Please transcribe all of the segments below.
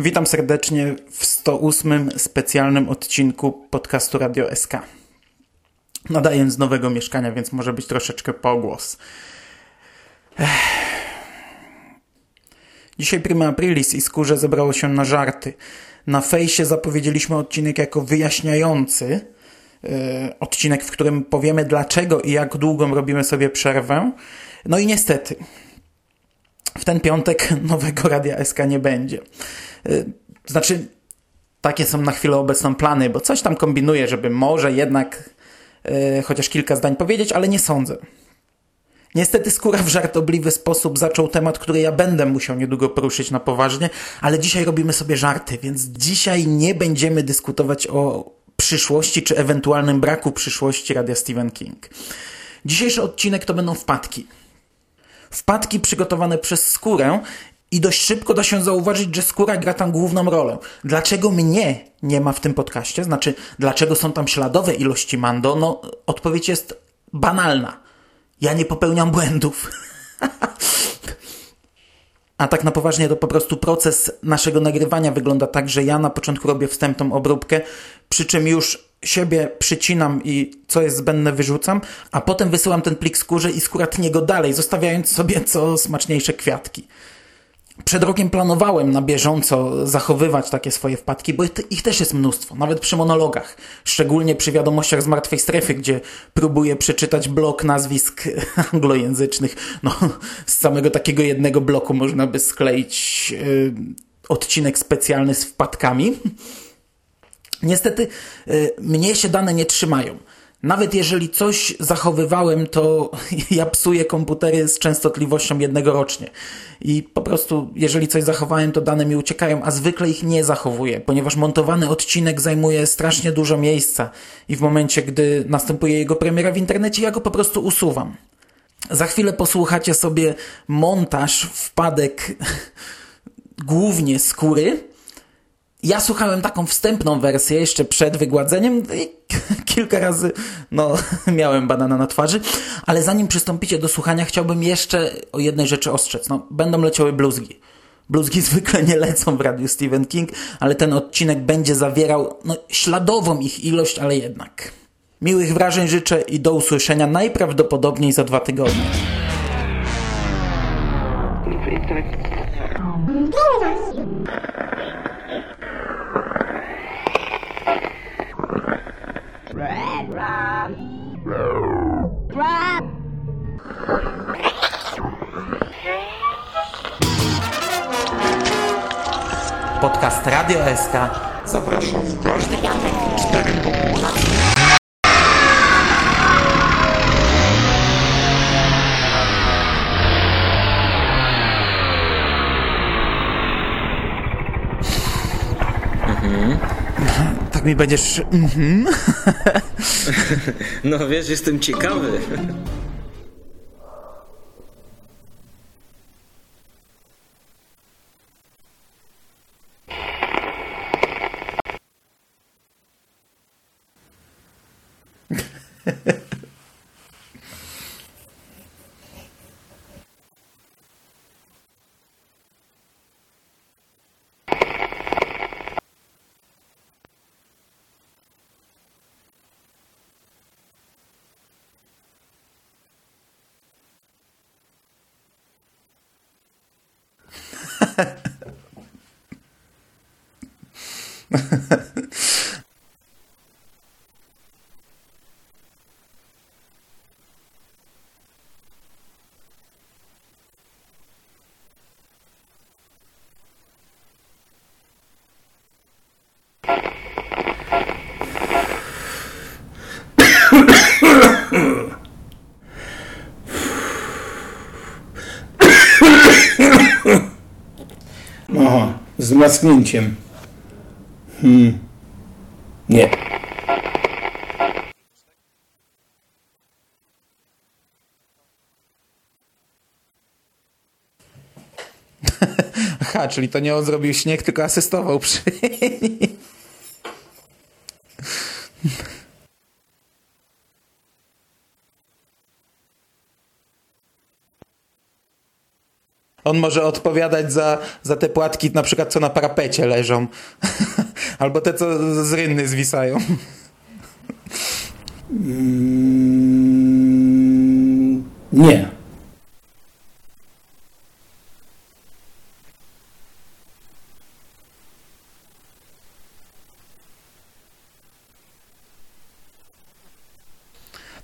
Witam serdecznie w 108 specjalnym odcinku podcastu Radio SK. Nadaję z nowego mieszkania, więc może być troszeczkę pogłos. Ech. Dzisiaj prima aprilis i skórze zebrało się na żarty. Na fejsie zapowiedzieliśmy odcinek jako wyjaśniający. Yy, odcinek, w którym powiemy dlaczego i jak długą robimy sobie przerwę. No i niestety, ten piątek nowego Radia SK nie będzie. Y, znaczy, takie są na chwilę obecną plany, bo coś tam kombinuję, żeby może jednak yy, chociaż kilka zdań powiedzieć, ale nie sądzę. Niestety skóra w żartobliwy sposób zaczął temat, który ja będę musiał niedługo poruszyć na poważnie, ale dzisiaj robimy sobie żarty, więc dzisiaj nie będziemy dyskutować o przyszłości czy ewentualnym braku przyszłości Radia Stephen King. Dzisiejszy odcinek to będą wpadki. Wpadki przygotowane przez skórę i dość szybko da się zauważyć, że skóra gra tam główną rolę. Dlaczego mnie nie ma w tym podcaście? Znaczy, dlaczego są tam śladowe ilości Mando? No, odpowiedź jest banalna. Ja nie popełniam błędów. A tak na poważnie to po prostu proces naszego nagrywania wygląda tak, że ja na początku robię wstępną obróbkę, przy czym już siebie przycinam i co jest zbędne wyrzucam, a potem wysyłam ten plik skórze i skóra tnie go dalej, zostawiając sobie co smaczniejsze kwiatki. Przed rokiem planowałem na bieżąco zachowywać takie swoje wpadki, bo ich też jest mnóstwo, nawet przy monologach. Szczególnie przy wiadomościach z martwej strefy, gdzie próbuję przeczytać blok nazwisk anglojęzycznych. No, z samego takiego jednego bloku można by skleić yy, odcinek specjalny z wpadkami. Niestety, yy, mnie się dane nie trzymają. Nawet jeżeli coś zachowywałem, to ja psuję komputery z częstotliwością jednego rocznie. I po prostu, jeżeli coś zachowałem, to dane mi uciekają, a zwykle ich nie zachowuję, ponieważ montowany odcinek zajmuje strasznie dużo miejsca i w momencie, gdy następuje jego premiera w internecie, ja go po prostu usuwam. Za chwilę posłuchacie sobie montaż wpadek głównie skóry, ja słuchałem taką wstępną wersję jeszcze przed wygładzeniem i kilka razy no, miałem banana na twarzy, ale zanim przystąpicie do słuchania, chciałbym jeszcze o jednej rzeczy ostrzec. No, będą leciały bluzgi. Bluzgi zwykle nie lecą w radiu Stephen King, ale ten odcinek będzie zawierał no, śladową ich ilość, ale jednak. Miłych wrażeń życzę i do usłyszenia najprawdopodobniej za dwa tygodnie. Podcast Radio SK zapraszam w każdy piątek 4 po północy. Mhm. Tak mi będziesz. Mhm. No wiesz, jestem ciekawy. Aha, z masknięciem. Hmm. Nie. Aha, czyli to nie on zrobił śnieg, tylko asystował przy On może odpowiadać za, za te płatki, na przykład co na parapecie leżą. Albo te, co z rynny zwisają. Mm, nie.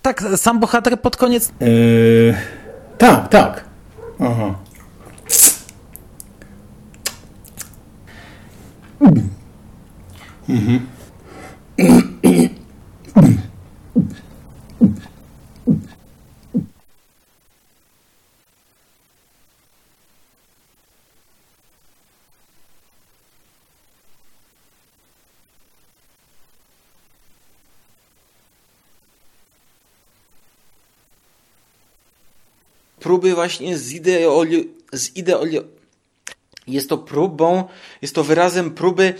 Tak, sam bohater pod koniec Yy, tak, tak. Aha. Próby właśnie z ideoli... Jest to próbą, jest to wyrazem próby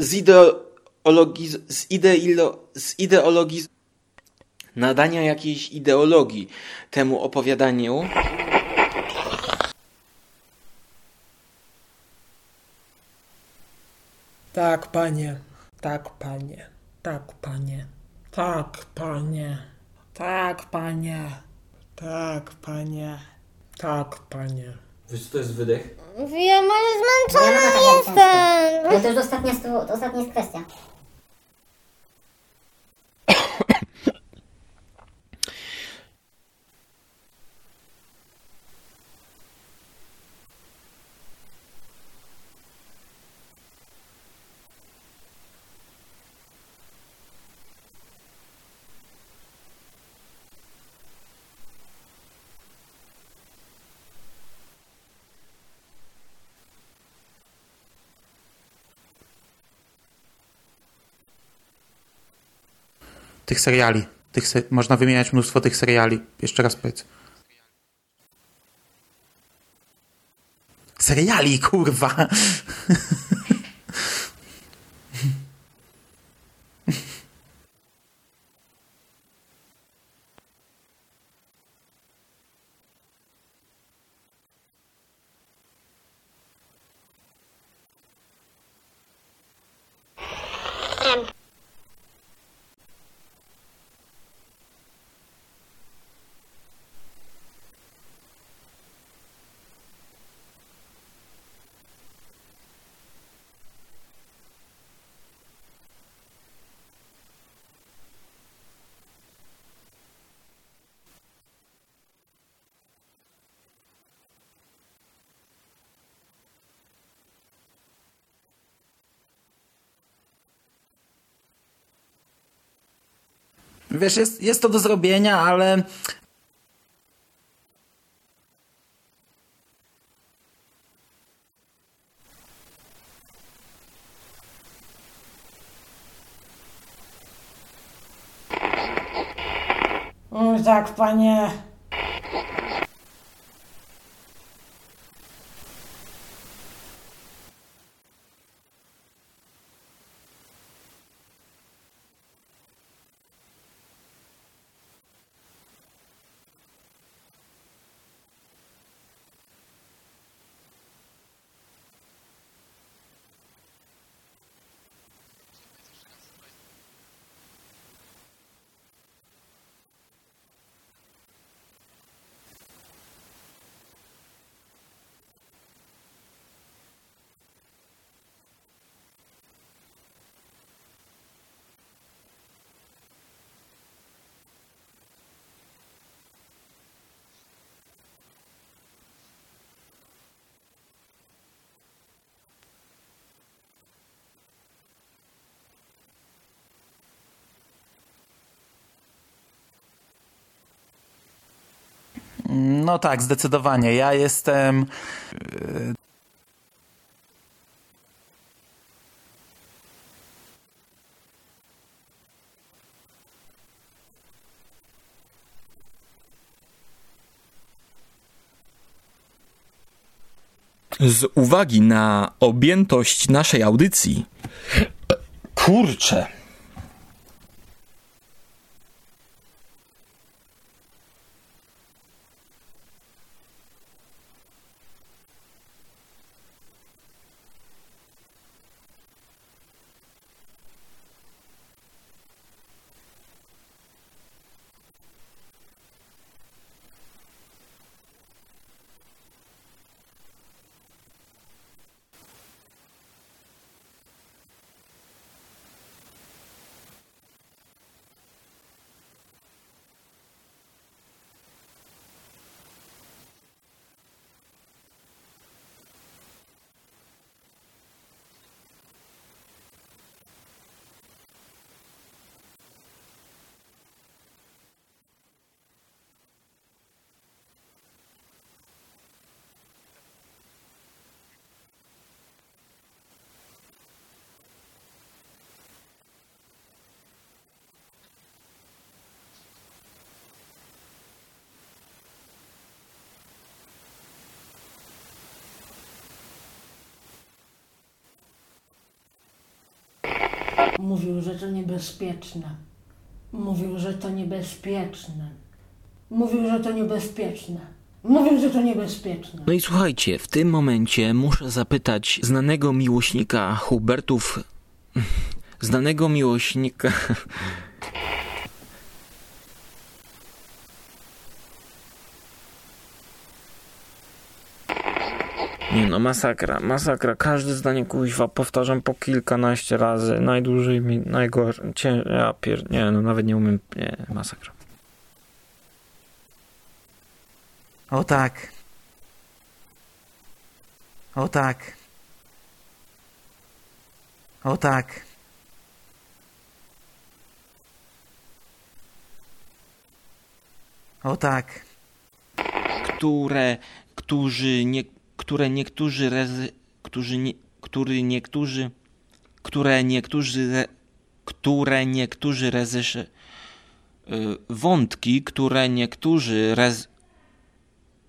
zideologiz... z ideolo... z ideologiz... nadania jakiejś ideologii temu opowiadaniu. Tak, panie. Tak, panie. Tak, panie. Tak, panie. Tak, panie. Tak, panie. Tak, panie. Wiesz co to jest wydech? Wiem, ale zmęczona Ja mam taką jestem. Ale to już ostatnia, stu- ostatnia jest kwestia. Tych seriali. Tych można wymieniać mnóstwo tych seriali. Jeszcze raz powiedz. Seriali, kurwa! Wiesz, jest, jest to do zrobienia, ale O, tak, panie. No tak, zdecydowanie. Ja jestem. Z uwagi na objętość naszej audycji. Kurczę. Mówił, że to niebezpieczne. Mówił, że to niebezpieczne. Mówił, że to niebezpieczne. Mówił, że to niebezpieczne. No i słuchajcie, w tym momencie muszę zapytać znanego miłośnika Hubertów. Znanego miłośnika. Nie no, masakra, masakra. Każde zdanie kuźwa powtarzam po kilkanaście razy. Najdłużej mi, najgorzej. Cię, ja pier... Nie no, nawet nie umiem. Nie, masakra. O tak. O tak. O tak. O tak. które, którzy nie, które niektórzy rezy, którzy nie, który niektórzy, które niektórzy, re, które niektórzy rezysze, y, wątki, które niektórzy rez,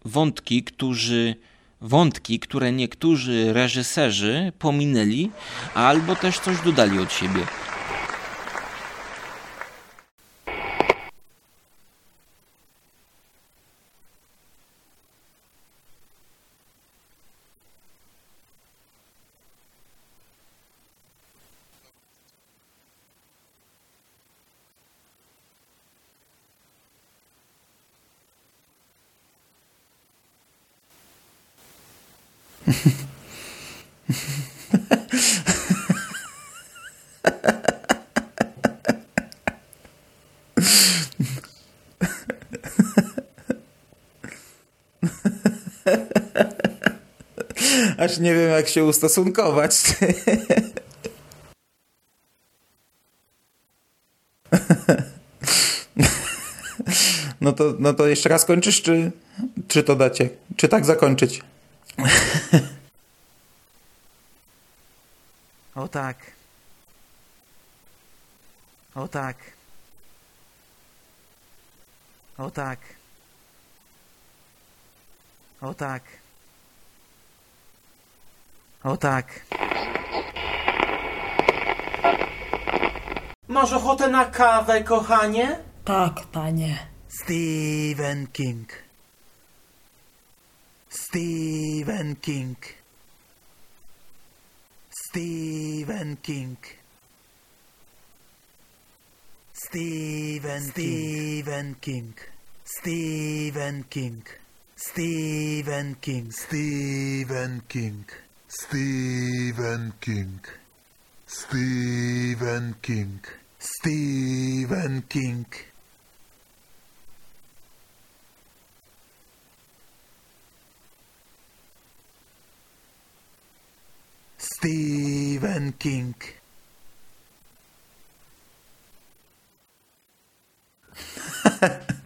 wątki, którzy, wątki, które niektórzy reżyserzy pominęli, albo też coś dodali od siebie. Aż nie wiem, jak się ustosunkować. No to, no to jeszcze raz kończysz, czy, czy to dacie? Czy tak zakończyć? O tak. O tak. O tak. O tak. O tak. Masz ochotę na kawę, kochanie? Tak, panie. Stephen King. Stephen King. Stephen King. Stephen Stephen King. Stephen King. Stephen King. Stephen King. Stephen King. Stephen King. Stephen King. Stephen King.